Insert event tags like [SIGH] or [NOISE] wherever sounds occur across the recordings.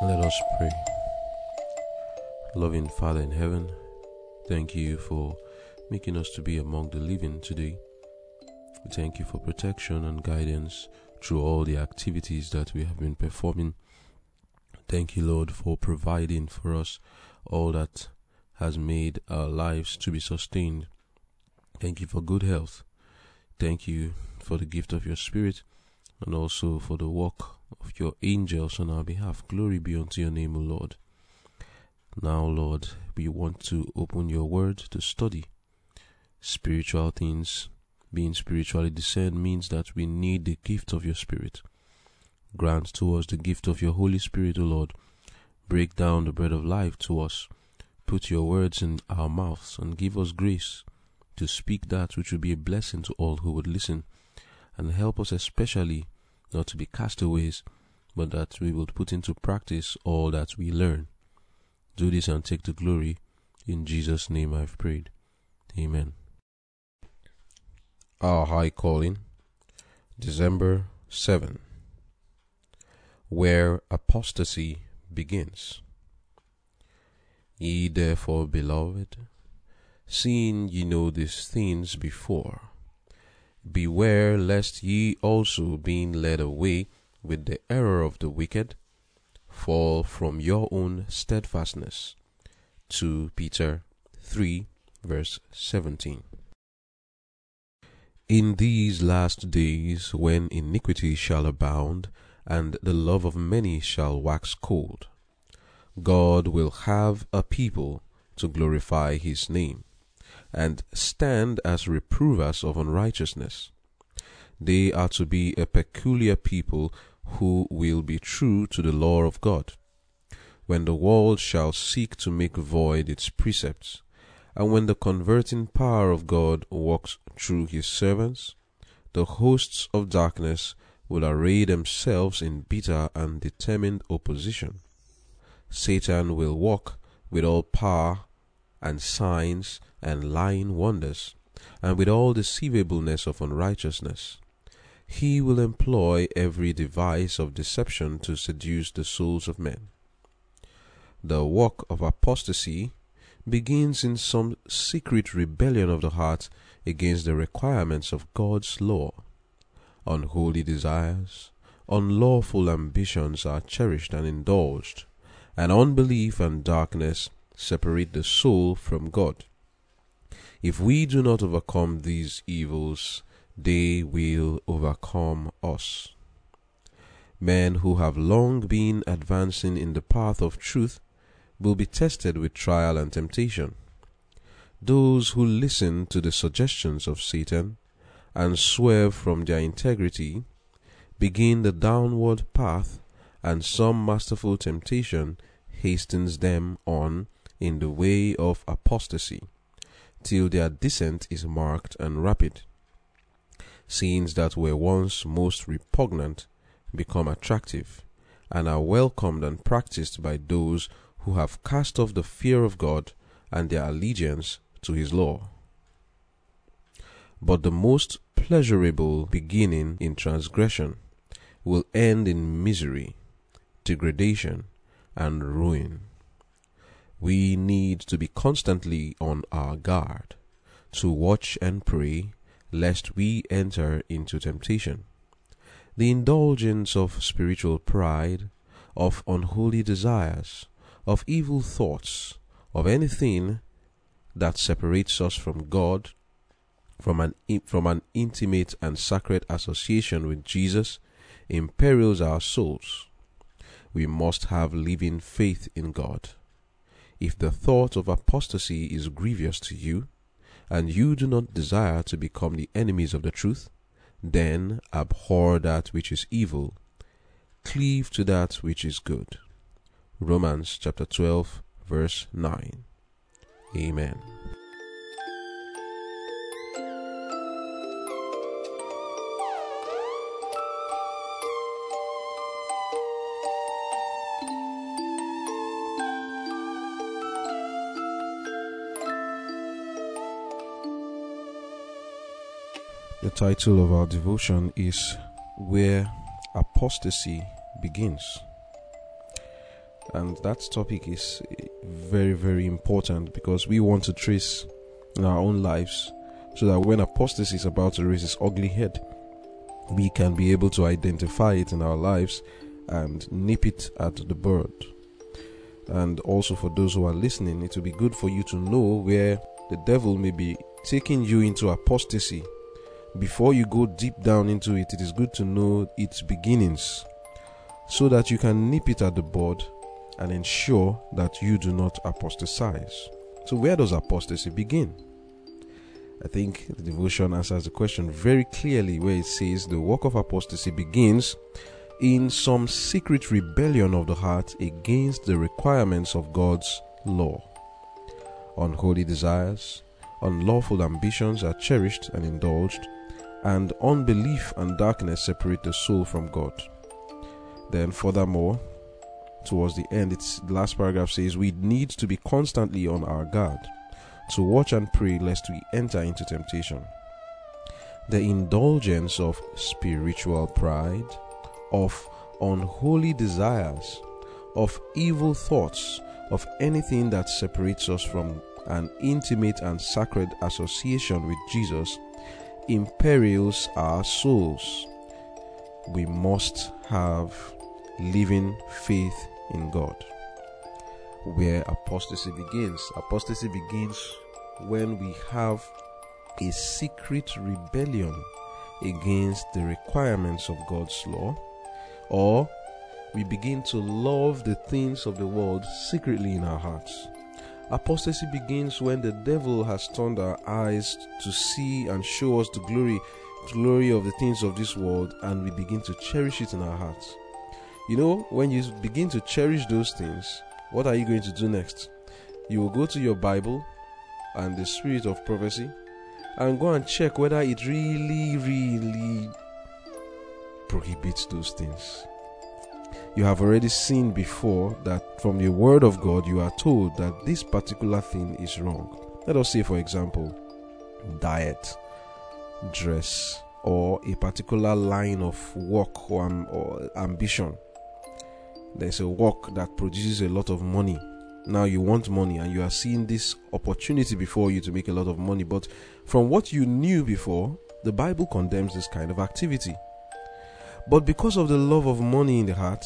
Let us pray. Loving Father in heaven, thank you for making us to be among the living today. We thank you for protection and guidance through all the activities that we have been performing. Thank you, Lord, for providing for us all that has made our lives to be sustained. Thank you for good health. Thank you for the gift of your Spirit and also for the work of your angels on our behalf. Glory be unto your name, O Lord. Now, Lord, we want to open your word to study. Spiritual things, being spiritually discerned, means that we need the gift of your Spirit. Grant to us the gift of your Holy Spirit, O Lord. Break down the bread of life to us. Put your words in our mouths and give us grace to speak that which will be a blessing to all who would listen. And help us especially not to be castaways, but that we will put into practice all that we learn. Do this and take the glory. In Jesus' name I've prayed. Amen. Our High Calling, December 7, where apostasy begins. Ye therefore, beloved, seeing ye know these things before, Beware lest ye also, being led away with the error of the wicked, fall from your own steadfastness. 2 Peter 3, verse 17. In these last days, when iniquity shall abound, and the love of many shall wax cold, God will have a people to glorify his name and stand as reprovers of unrighteousness. They are to be a peculiar people who will be true to the law of God. When the world shall seek to make void its precepts, and when the converting power of God walks through his servants, the hosts of darkness will array themselves in bitter and determined opposition. Satan will walk with all power and signs and lying wonders, and with all deceivableness of unrighteousness. He will employ every device of deception to seduce the souls of men. The work of apostasy begins in some secret rebellion of the heart against the requirements of God's law. Unholy desires, unlawful ambitions are cherished and indulged, and unbelief and darkness separate the soul from God. If we do not overcome these evils, they will overcome us. Men who have long been advancing in the path of truth will be tested with trial and temptation. Those who listen to the suggestions of Satan and swerve from their integrity begin the downward path, and some masterful temptation hastens them on in the way of apostasy till their descent is marked and rapid. Scenes that were once most repugnant become attractive and are welcomed and practiced by those who have cast off the fear of God and their allegiance to His law. But the most pleasurable beginning in transgression will end in misery, degradation, and ruin. We need to be constantly on our guard, to watch and pray, lest we enter into temptation. The indulgence of spiritual pride, of unholy desires, of evil thoughts, of anything that separates us from God, from an, from an intimate and sacred association with Jesus, imperils our souls. We must have living faith in God. If the thought of apostasy is grievous to you, and you do not desire to become the enemies of the truth, then abhor that which is evil, cleave to that which is good. Romans chapter 12, verse 9. Amen. The title of our devotion is Where Apostasy Begins. And that topic is very, very important because we want to trace in our own lives so that when apostasy is about to raise its ugly head, we can be able to identify it in our lives and nip it at the bud. And also, for those who are listening, it will be good for you to know where the devil may be taking you into apostasy. Before you go deep down into it, it is good to know its beginnings so that you can nip it at the bud and ensure that you do not apostatize. So, where does apostasy begin? I think the devotion answers the question very clearly, where it says the work of apostasy begins in some secret rebellion of the heart against the requirements of God's law. Unholy desires, unlawful ambitions are cherished and indulged, and unbelief and darkness separate the soul from God. Then, furthermore, towards the end, it's the last paragraph says we need to be constantly on our guard to watch and pray lest we enter into temptation. The indulgence of spiritual pride, of unholy desires, of evil thoughts, of anything that separates us from an intimate and sacred association with Jesus imperils our souls. We must have living faith in God. Where apostasy begins. Apostasy begins when we have a secret rebellion against the requirements of God's law, or we begin to love the things of the world secretly in our hearts. Apostasy begins when the devil has turned our eyes to see and show us the glory glory of the things of this world and we begin to cherish it in our hearts. You know, when you begin to cherish those things, what are you going to do next? You will go to your Bible and the spirit of prophecy and go and check whether it really, really prohibits those things. You have already seen before that from the Word of God you are told that this particular thing is wrong. Let us say, for example, diet, dress, or a particular line of work or, um, or ambition. There's a work that produces a lot of money. Now you want money and you are seeing this opportunity before you to make a lot of money but from what you knew before the bible condemns this kind of activity. But because of the love of money in the heart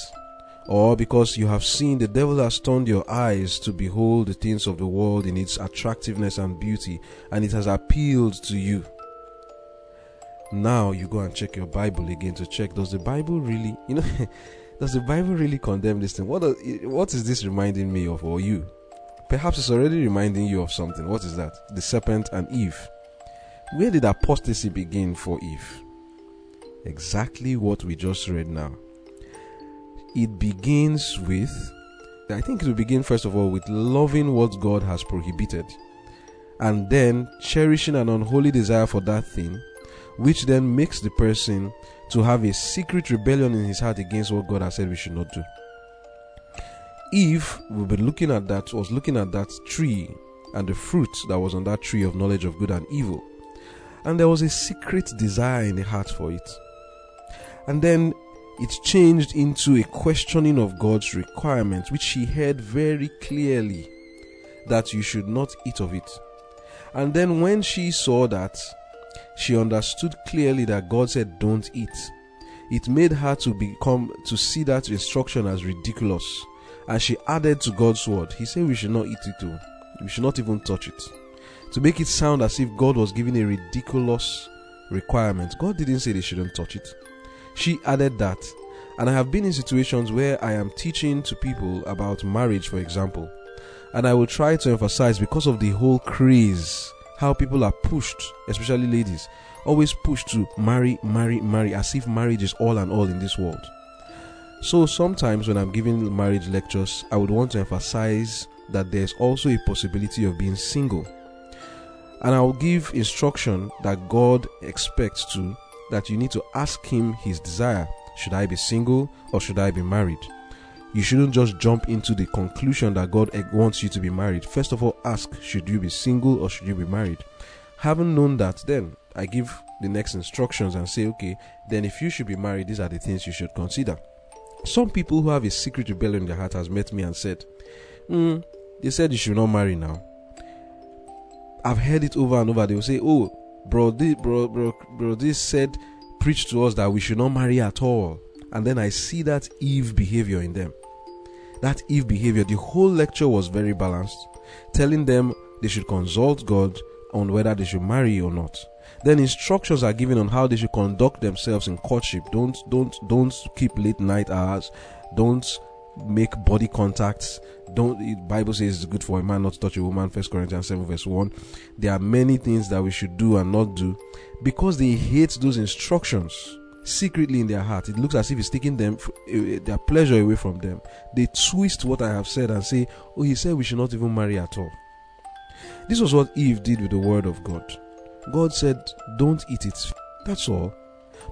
or because you have seen the devil has turned your eyes to behold the things of the world in its attractiveness and beauty and it has appealed to you now you go and check your bible again to check does the bible really you know [LAUGHS] Does the Bible really condemn this thing? What does, what is this reminding me of, or you? Perhaps it's already reminding you of something. What is that? The serpent and Eve. Where did apostasy begin for Eve? Exactly what we just read now. It begins with, I think it will begin first of all with loving what God has prohibited, and then cherishing an unholy desire for that thing, which then makes the person to have a secret rebellion in his heart against what God has said we should not do. Eve, we've been looking at that, was looking at that tree and the fruit that was on that tree of knowledge of good and evil. And there was a secret desire in the heart for it. And then it changed into a questioning of God's requirements, which she heard very clearly that you should not eat of it. And then when she saw that, she understood clearly that God said, Don't eat. It made her to become to see that instruction as ridiculous. And she added to God's word. He said we should not eat it too. We should not even touch it. To make it sound as if God was giving a ridiculous requirement. God didn't say they shouldn't touch it. She added that. And I have been in situations where I am teaching to people about marriage, for example. And I will try to emphasize because of the whole craze how people are pushed, especially ladies, always pushed to marry, marry, marry, as if marriage is all and all in this world. So sometimes when I'm giving marriage lectures, I would want to emphasize that there's also a possibility of being single. And I will give instruction that God expects to, that you need to ask Him His desire. Should I be single or should I be married? you shouldn't just jump into the conclusion that God wants you to be married. First of all, ask should you be single or should you be married? Having known that, then I give the next instructions and say, okay, then if you should be married, these are the things you should consider. Some people who have a secret rebellion in their heart has met me and said, mm, they said you should not marry now. I've heard it over and over. They will say, "Oh, bro, this, bro, bro, bro, this said, preach to us that we should not marry at all." And then I see that Eve behavior in them. That Eve behavior. The whole lecture was very balanced, telling them they should consult God on whether they should marry or not. Then instructions are given on how they should conduct themselves in courtship. Don't don't don't keep late night hours. Don't make body contacts. Don't the Bible says it's good for a man not to touch a woman, first Corinthians 7, verse 1. There are many things that we should do and not do because they hate those instructions secretly in their heart. It looks as if it's taking them eh, their pleasure away from them. They twist what I have said and say, Oh, he said we should not even marry at all. This was what Eve did with the word of God. God said, Don't eat it. That's all.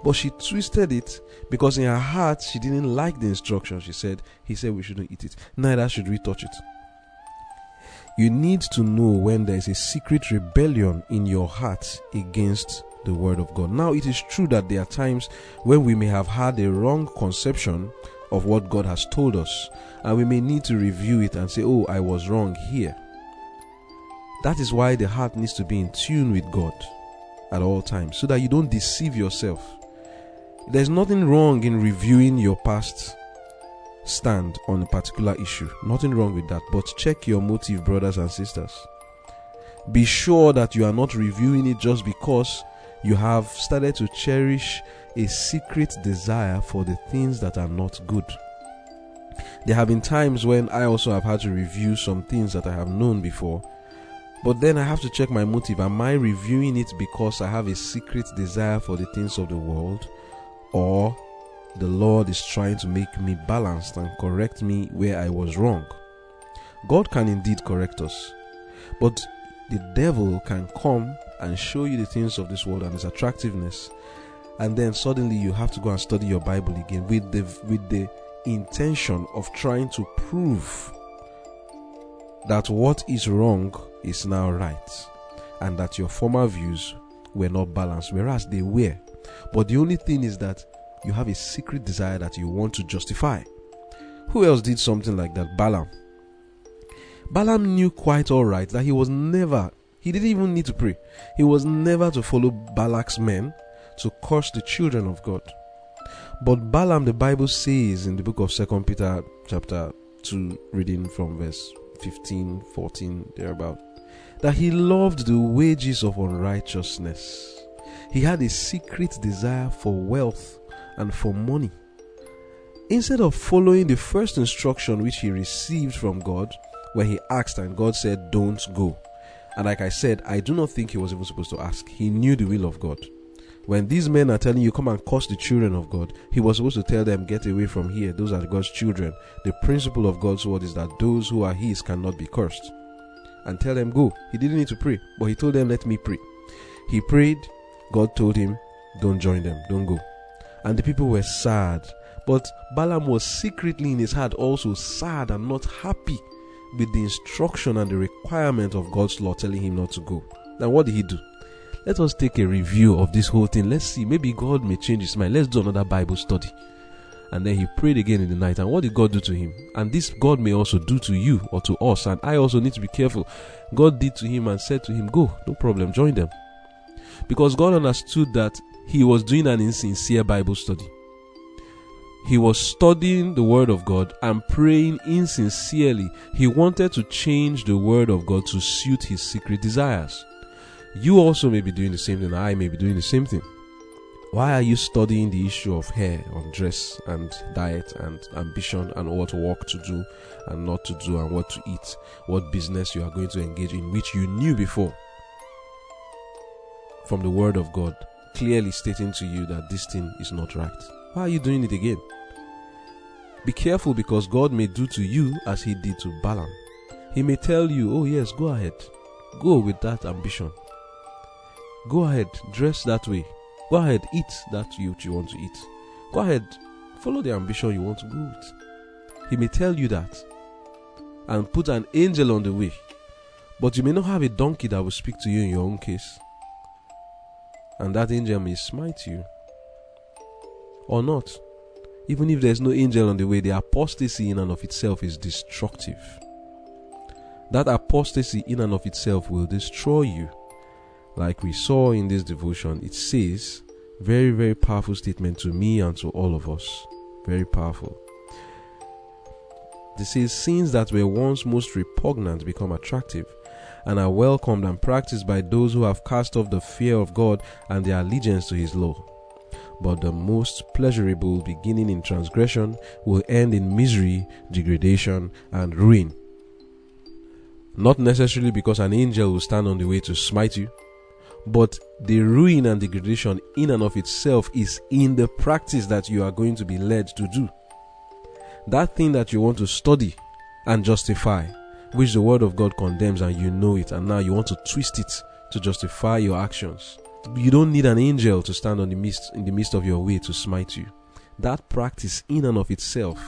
But she twisted it because in her heart she didn't like the instruction. She said, He said we shouldn't eat it. Neither should we touch it. You need to know when there is a secret rebellion in your heart against the word of God. Now, it is true that there are times when we may have had a wrong conception of what God has told us, and we may need to review it and say, Oh, I was wrong here. That is why the heart needs to be in tune with God at all times so that you don't deceive yourself. There's nothing wrong in reviewing your past stand on a particular issue. Nothing wrong with that. But check your motive, brothers and sisters. Be sure that you are not reviewing it just because you have started to cherish a secret desire for the things that are not good. There have been times when I also have had to review some things that I have known before but then I have to check my motive. Am I reviewing it because I have a secret desire for the things of the world? Or the Lord is trying to make me balanced and correct me where I was wrong? God can indeed correct us. But the devil can come and show you the things of this world and its attractiveness. And then suddenly you have to go and study your Bible again with the with the intention of trying to prove that what is wrong is now right and that your former views were not balanced, whereas they were. But the only thing is that you have a secret desire that you want to justify. Who else did something like that? Balaam. Balaam knew quite all right that he was never, he didn't even need to pray. He was never to follow Balak's men to curse the children of God. But Balaam, the Bible says in the book of Second Peter, chapter 2, reading from verse 15, 14, thereabout, that he loved the wages of unrighteousness. He had a secret desire for wealth and for money. Instead of following the first instruction which he received from God, where he asked and God said, Don't go. And like I said, I do not think he was even supposed to ask. He knew the will of God. When these men are telling you, come and curse the children of God, he was supposed to tell them, get away from here. Those are God's children. The principle of God's word is that those who are his cannot be cursed and tell them, Go. He didn't need to pray, but he told them, Let me pray. He prayed. God told him, Don't join them, don't go. And the people were sad. But Balaam was secretly in his heart also sad and not happy with the instruction and the requirement of God's law telling him not to go. Now, what did he do? Let us take a review of this whole thing. Let's see. Maybe God may change his mind. Let's do another Bible study. And then he prayed again in the night. And what did God do to him? And this God may also do to you or to us. And I also need to be careful. God did to him and said to him, Go, no problem, join them. Because God understood that he was doing an insincere Bible study. He was studying the Word of God and praying insincerely. He wanted to change the Word of God to suit his secret desires. You also may be doing the same thing. I may be doing the same thing. Why are you studying the issue of hair, of dress, and diet, and ambition, and what work to do and not to do, and what to eat, what business you are going to engage in, which you knew before from the Word of God, clearly stating to you that this thing is not right? Why are you doing it again? Be careful because God may do to you as He did to Balaam. He may tell you, Oh, yes, go ahead, go with that ambition. Go ahead, dress that way Go ahead, eat that you want to eat. Go ahead, follow the ambition you want to go with. He may tell you that and put an angel on the way, but you may not have a donkey that will speak to you in your own case. And that angel may smite you or not. even if there's no angel on the way, the apostasy in and of itself is destructive. That apostasy in and of itself will destroy you. Like we saw in this devotion, it says, very, very powerful statement to me and to all of us. Very powerful. This says, sins that were once most repugnant become attractive and are welcomed and practiced by those who have cast off the fear of God and their allegiance to His law. But the most pleasurable beginning in transgression will end in misery, degradation, and ruin. Not necessarily because an angel will stand on the way to smite you, but the ruin and degradation in and of itself is in the practice that you are going to be led to do. That thing that you want to study and justify which the word of God condemns and you know it, and now you want to twist it to justify your actions. You don't need an angel to stand on the midst in the midst of your way to smite you. That practice in and of itself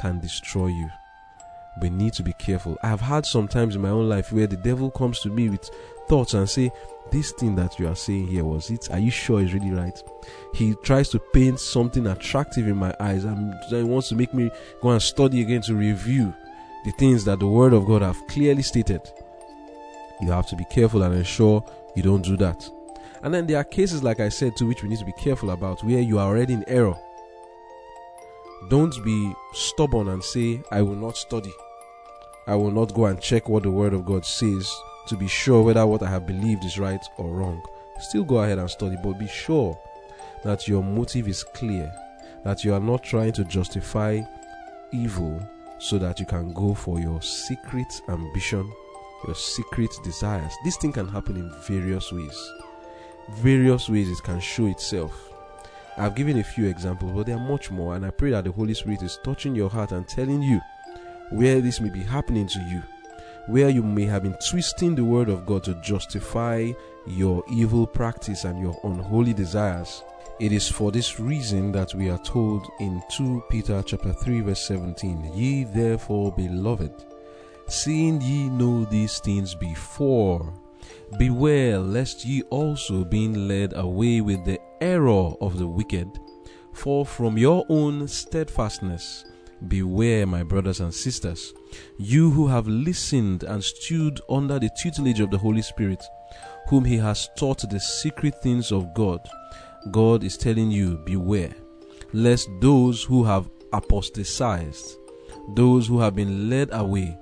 can destroy you. We need to be careful. I have had some times in my own life where the devil comes to me with thoughts and say, This thing that you are saying here was it? Are you sure it's really right? He tries to paint something attractive in my eyes and he wants to make me go and study again to review the things that the Word of God have clearly stated. You have to be careful and ensure you don't do that. And then there are cases, like I said, to which we need to be careful about where you are already in error. Don't be stubborn and say, I will not study. I will not go and check what the Word of God says to be sure whether what I have believed is right or wrong. Still go ahead and study, but be sure that your motive is clear, that you are not trying to justify evil so that you can go for your secret ambition, your secret desires. This thing can happen in various ways. Various ways it can show itself. I've given a few examples, but there are much more, and I pray that the Holy Spirit is touching your heart and telling you where this may be happening to you, where you may have been twisting the word of God to justify your evil practice and your unholy desires. It is for this reason that we are told in 2 Peter chapter 3 verse 17, Ye therefore beloved, seeing ye know these things before, beware lest ye also being led away with the error of the wicked, for from your own steadfastness. Beware, my brothers and sisters, you who have listened and stood under the tutelage of the Holy Spirit, whom he has taught the secret things of God God is telling you, beware, lest those who have apostatized, those who have been led away,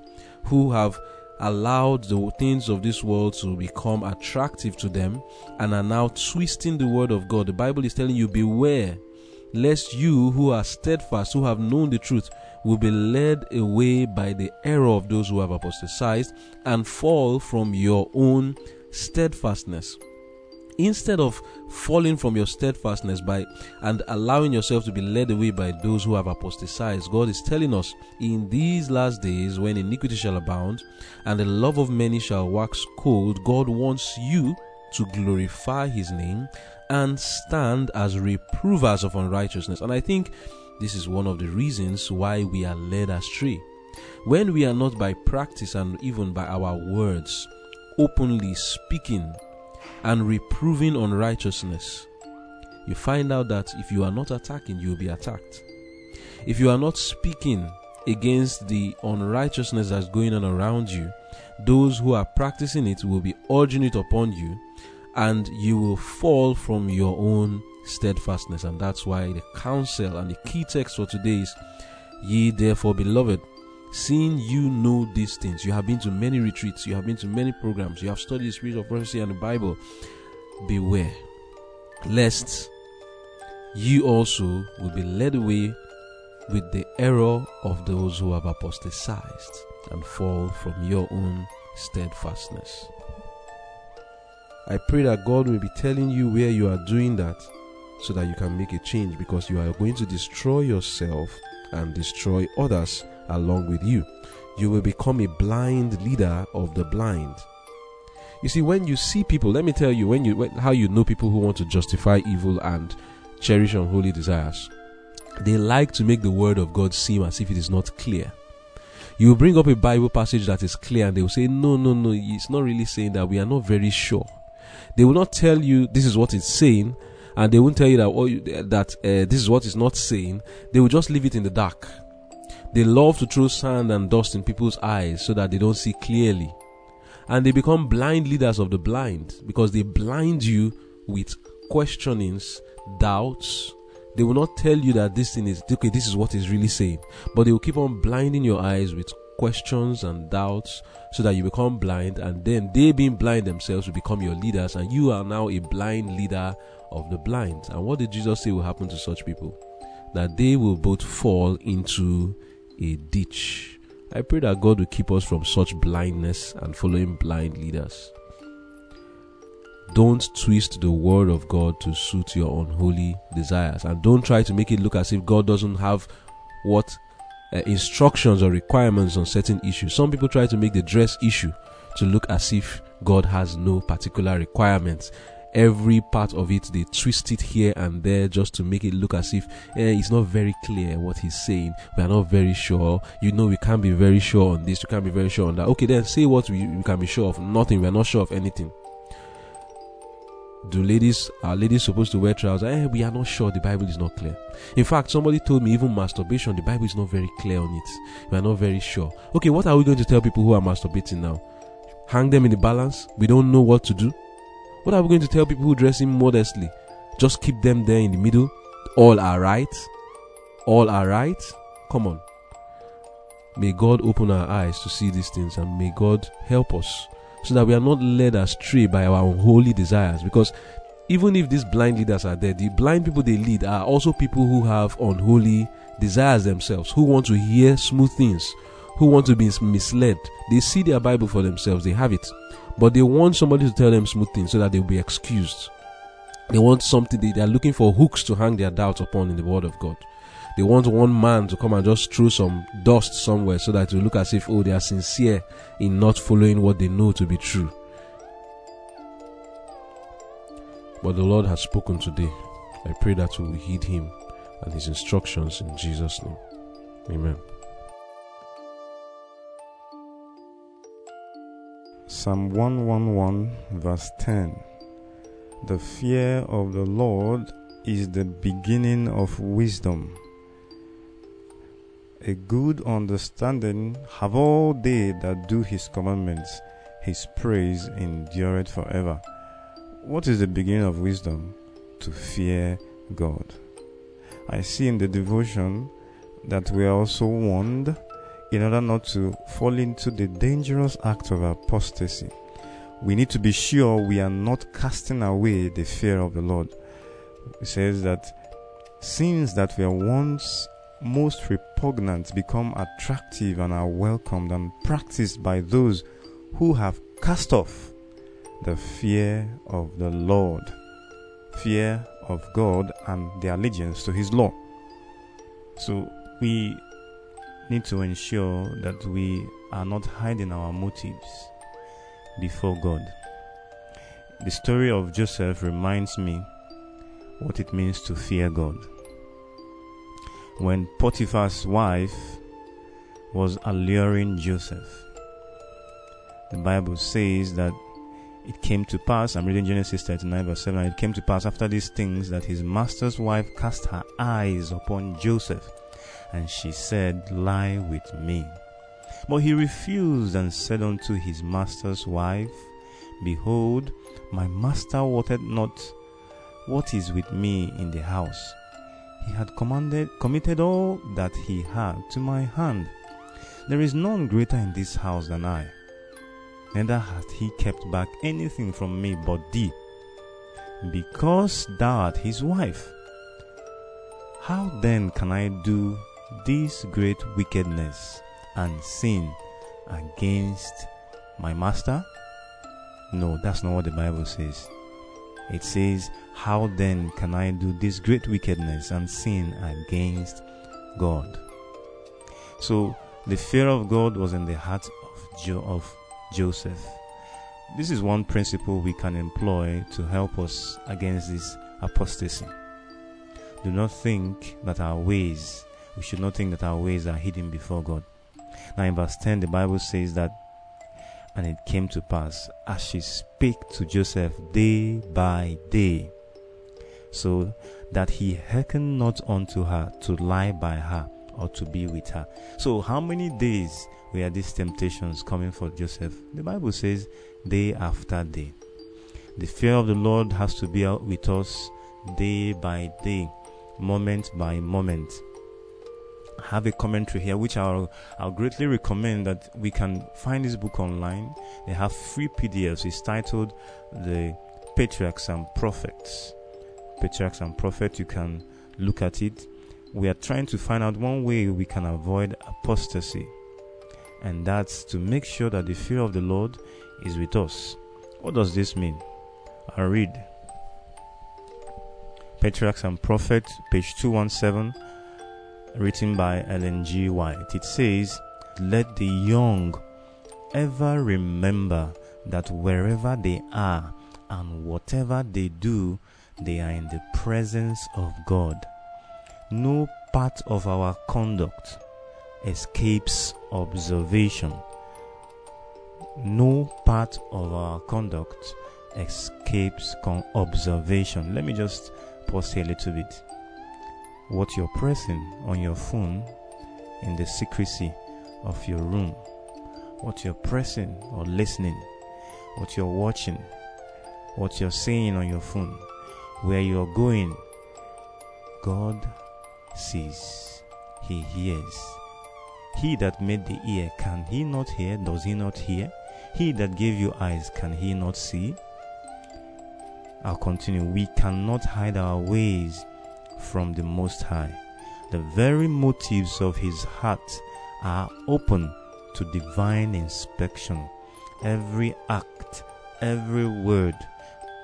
who have allowed the things of this world to become attractive to them and are now twisting the word of God. The Bible is telling you, beware, lest you who are steadfast, who have known the truth, will be led away by the error of those who have apostatized and fall from your own steadfastness instead of falling from your steadfastness by and allowing yourself to be led away by those who have apostatized god is telling us in these last days when iniquity shall abound and the love of many shall wax cold god wants you to glorify his name and stand as reprovers of unrighteousness. And i think this is one of the reasons why we are led astray. When we are not by practice and even by our words openly speaking and reproving unrighteousness, you find out that if you are not attacking, you will be attacked. If you are not speaking against the unrighteousness that's going on around you, those who are practicing it will be urging it upon you, and you will fall from your own steadfastness. And that's why the counsel and the key text for today is Ye therefore, beloved, Seeing you know these things, you have been to many retreats, you have been to many programs, you have studied the spirit of prophecy and the Bible. Beware, lest you also will be led away with the error of those who have apostatized and fall from your own steadfastness. I pray that God will be telling you where you are doing that so that you can make a change because you are going to destroy yourself and destroy others along with you. You will become a blind leader of the blind. You see, when you see people, let me tell you, when you when, how you know people who want to justify evil and cherish unholy desires. They like to make the word of God seem as if it is not clear. You will bring up a Bible passage that is clear, and they will say, "No, no, no, it's not really saying that. We are not very sure." They will not tell you this is what it's saying, and they won't tell you that oh, that uh, this is what is not saying. They will just leave it in the dark. They love to throw sand and dust in people's eyes so that they don't see clearly. And they become blind leaders of the blind because they blind you with questionings, doubts. They will not tell you that this thing is okay, this is what is really saying, but they will keep on blinding your eyes with questions and doubts so that you become blind. And then they being blind themselves will become your leaders. And you are now a blind leader of the blind. And what did jesus say will happen to such people? That they will both fall into a ditch i pray that god will keep us from such blindness and following blind leaders don't twist the word of god to suit your unholy desires and don't try to make it look as if god doesn't have what uh, instructions or requirements on certain issues. Some people try to make the dress issue to look as if God has no particular requirements. Every part of it, they twist it here and there just to make it look as if eh, it's not very clear what he's saying. We are not very sure. You know, we can't be very sure on this. We can't be very sure on that. Okay, then say what we, we can be sure of. Nothing. We are not sure of anything do ladies are ladies supposed to wear trousers? Eh, we are not sure. The Bible is not clear. In fact, somebody told me even masturbation, the Bible is not very clear on it. We are not very sure. Okay, what are we going to tell people who are masturbating now? Hang them in the balance? We don't know what to do. What are we going to tell people who dress in modestly? Just keep them there in the middle. All are right. All are right. Come on. May God open our eyes to see these things and may God help us so that we are not led astray by our unholy desires. Because even if these blind leaders are there, the blind people they lead are also people who have unholy desires themselves, who want to hear smooth things, who want to be misled. They see their Bible for themselves, they have it, but they want somebody to tell them smooth things so that they'll be excused. They want something, they, they are looking for hooks to hang their doubts upon in the Word of God. They want one man to come and just throw some dust somewhere so that it will look as if, oh, they are sincere in not following what they know to be true. But the Lord has spoken today. I pray that we will heed Him and His instructions in Jesus' name. Amen. Psalm 111, verse 10 The fear of the Lord is the beginning of wisdom a good understanding have all they that do his commandments. His praise endureth forever. What is the beginning of wisdom? To fear God. I see in the devotion that we are also warned in order not to fall into the dangerous act of apostasy. We need to be sure we are not casting away the fear of the Lord. It says that sins that were once most repugnant become attractive and are welcomed and practiced by those who have cast off the fear of the Lord, fear of God, and their allegiance to His law. So we need to ensure that we are not hiding our motives before God. The story of Joseph reminds me what it means to fear God when Potiphar's wife was alluring Joseph. The Bible says that it came to pass, I'm reading Genesis 39, verse 7. It came to pass after these things that his master's wife cast her eyes upon Joseph, and she said, Lie with me. But he refused and said unto his master's wife, Behold, my master wanted not what is with me in the house he had commanded, committed all that he had to my hand. There is none greater in this house than I. Neither hath he kept back anything from me but thee, because thou art his wife. How then can I do this great wickedness and sin against my master? No, that's not what the Bible says. It says, How then can I do this great wickedness and sin against God? So the fear of God was in the heart of, jo- of Joseph. This is one principle we can employ to help us against this apostasy. Do not think that our ways, we should not think that our ways are hidden before God. Now, in verse 10, the Bible says that and it came to pass as she spake to Joseph day by day. so that he hearkened not unto her to lie by her or to be with her. So, how many days were these temptations coming for Joseph? The Bible says day after day. The fear of the Lord has to be with us day by day, moment by moment. Have a commentary here which I'll, I'll greatly recommend that we can find this book online. They have free PDFs. It's titled The Patriarchs and Prophets. Patriarchs and Prophets. You can look at it. We are trying to find out one way we can avoid apostasy, and that's to make sure that the fear of the Lord is with us. What does this mean? I read Patriarchs and Prophets, page 217, written by Ellen G. White. It says, Let the young ever remember that wherever they are and whatever they do, they are in the presence of God. No part of our conduct escapes observation. No part of our conduct escapes observation. Let me just pause here a little bit. What you're pressing on your phone in the secrecy of your room, what you're pressing or listening, what you're watching, what you're saying on your phone, where you're going, God sees, He hears. He that made the ear, can He not hear? Does He not hear? He that gave you eyes, can He not see? I'll continue. We cannot hide our ways from the Most High. The very motives of His heart are open to divine inspection. Every act, every word,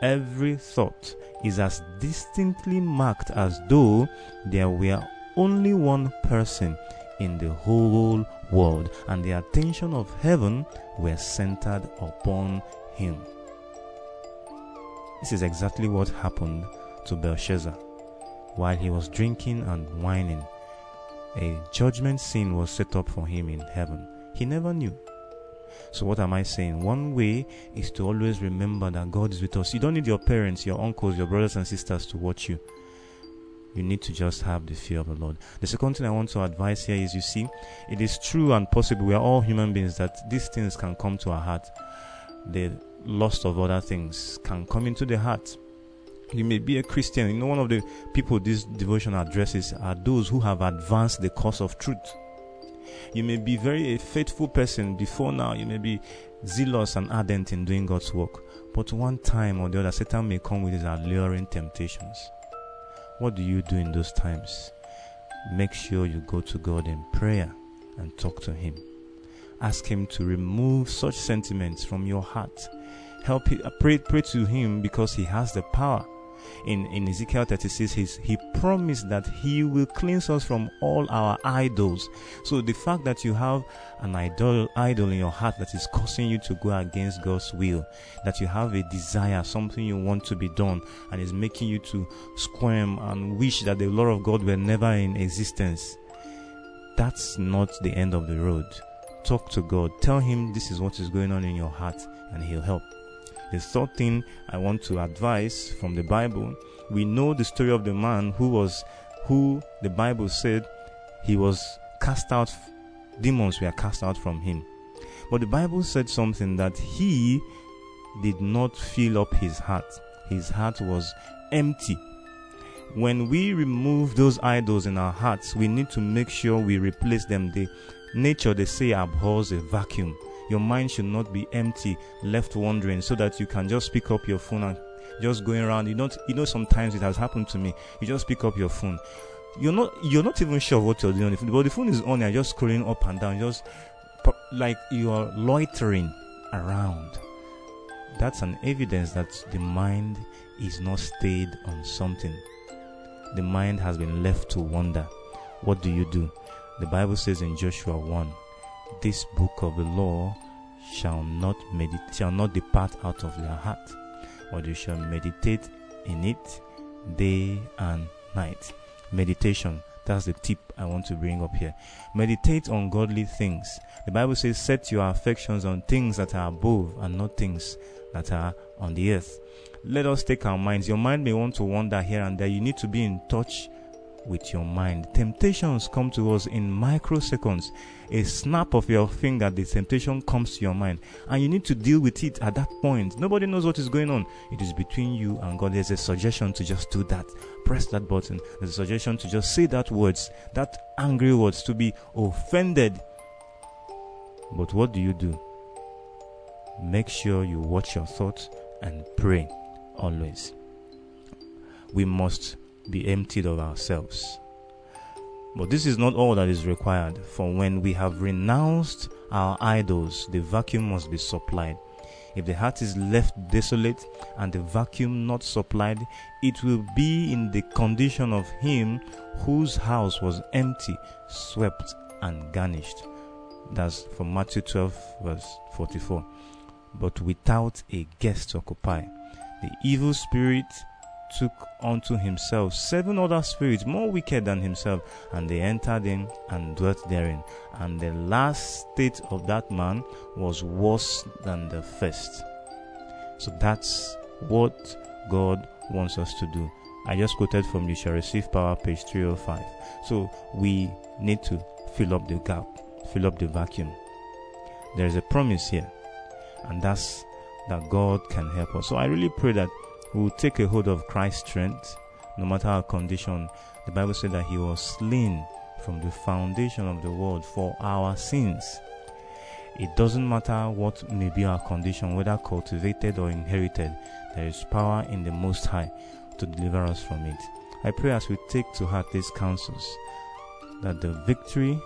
every thought is as distinctly marked as though there were only one person in the whole world, and the attention of heaven were centered upon him. This is exactly what happened to Belshazzar. While he was drinking and wining, a judgment scene was set up for him in heaven. He never knew. So, what am I saying? One way is to always remember that God is with us. You don't need your parents, your uncles, your brothers and sisters to watch you. You need to just have the fear of the Lord. The second thing I want to advise here is you see, it is true and possible, we are all human beings, that these things can come to our heart. The lust of other things can come into the heart. You may be a Christian. You know, one of the people this devotion addresses are those who have advanced the cause of truth. You may be very a faithful person before now. You may be zealous and ardent in doing God's work. But one time or the other, Satan may come with his alluring temptations. What do you do in those times? Make sure you go to God in prayer and talk to Him. Ask Him to remove such sentiments from your heart. Help pray, pray to Him because He has the power in, in Ezekiel 36, he's, he promised that he will cleanse us from all our idols. So the fact that you have an idol, idol in your heart that is causing you to go against God's will, that you have a desire, something you want to be done, and is making you to squirm and wish that the law of God were never in existence, that's not the end of the road. Talk to God. Tell Him this is what is going on in your heart, and He'll help. The third thing I want to advise from the Bible, we know the story of the man who was, who the Bible said he was cast out, demons were cast out from him. But the Bible said something that he did not fill up his heart. His heart was empty. When we remove those idols in our hearts, we need to make sure we replace them. The nature, they say, abhors a vacuum. Your mind should not be empty, left wandering, so that you can just pick up your phone and just going around. You don't, you know, sometimes it has happened to me. You just pick up your phone. You're not, you're not even sure what you're doing, but the phone is on. You're just scrolling up and down, just like you are loitering around. That's an evidence that the mind is not stayed on something. The mind has been left to wander. What do you do? The Bible says in Joshua 1 this book of the law shall not meditate shall not depart out of your heart, but you shall meditate in it day and night. Meditation. That's the tip I want to bring up here. Meditate on godly things. The Bible says, Set your affections on things that are above and not things that are on the earth. let us take our minds. Your mind may want to wander here and there. You need to be in touch with your mind. Temptations come to us in microseconds. A snap of your finger, the temptation comes to your mind, and you need to deal with it at that point. Nobody knows what is going on. It is between you and God. There's a suggestion to just do that. Press that button. There's a suggestion to just say that words, that angry words, to be offended. But what do you do? Make sure you watch your thoughts and pray always. We must be emptied of ourselves. But this is not all that is required, for when we have renounced our idols, the vacuum must be supplied. If the heart is left desolate and the vacuum not supplied, it will be in the condition of him whose house was empty, swept, and garnished. That's from Matthew 12, verse 44. But without a guest to occupy, the evil spirit took unto himself seven other spirits more wicked than himself, and they entered in and dwelt therein. And the last state of that man was worse than the first. So that's what God wants us to do. I just quoted from You Shall Receive Power, page 305. So we need to fill up the gap, fill up the vacuum. There is a promise here, and that's that God can help us. So I really pray that we will take a hold of Christ's strength, no matter our condition. The Bible said that He was slain from the foundation of the world for our sins. It doesn't matter what may be our condition, whether cultivated or inherited, there is power in the Most High to deliver us from it. I pray as we take to heart these counsels that the victory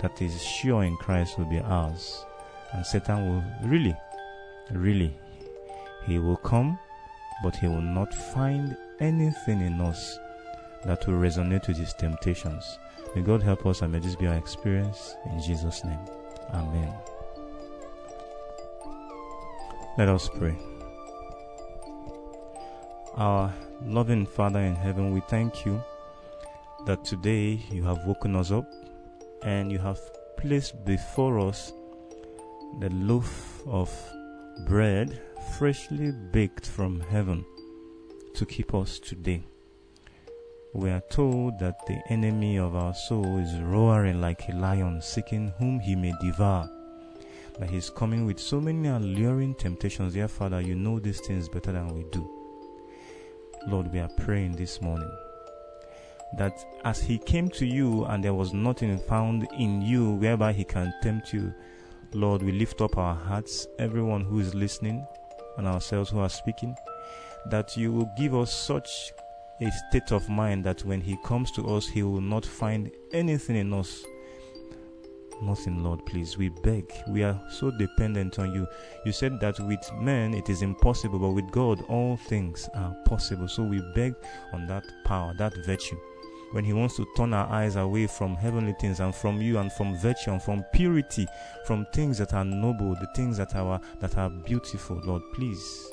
that is sure in Christ will be ours, and Satan will really, really, he will come but he will not find anything in us that will resonate with his temptations. May God help us and may this be our experience in Jesus' name. Amen. Let us pray. Our loving Father in heaven, we thank you that today you have woken us up and you have placed before us the loaf of bread freshly baked from heaven to keep us today. We are told that the enemy of our soul is roaring like a lion, seeking whom he may devour. That he's coming with so many alluring temptations. Dear Father, you know these things better than we do. Lord, we are praying this morning that as he came to you and there was nothing found in you whereby he can tempt you, Lord, we lift up our hearts, everyone who is listening, and ourselves who are speaking, that you will give us such a state of mind that when He comes to us, He will not find anything in us. Nothing, Lord, please. We beg. We are so dependent on you. You said that with men it is impossible, but with God all things are possible. So we beg on that power, that virtue when He wants to turn our eyes away from heavenly things and from you and from virtue and from purity, from things that are noble, the things that are that are beautiful, Lord, please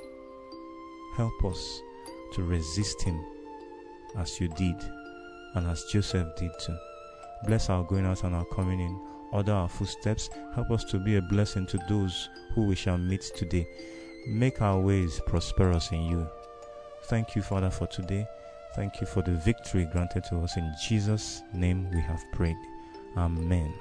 help us to resist Him as you did and as Joseph did too. Bless our going out and our coming in. Order our footsteps. Help us to be a blessing to those who we shall meet today. Make our ways prosperous in you. Thank you, Father, for today. Thank you for the victory granted to us. In Jesus' name we have prayed. Amen.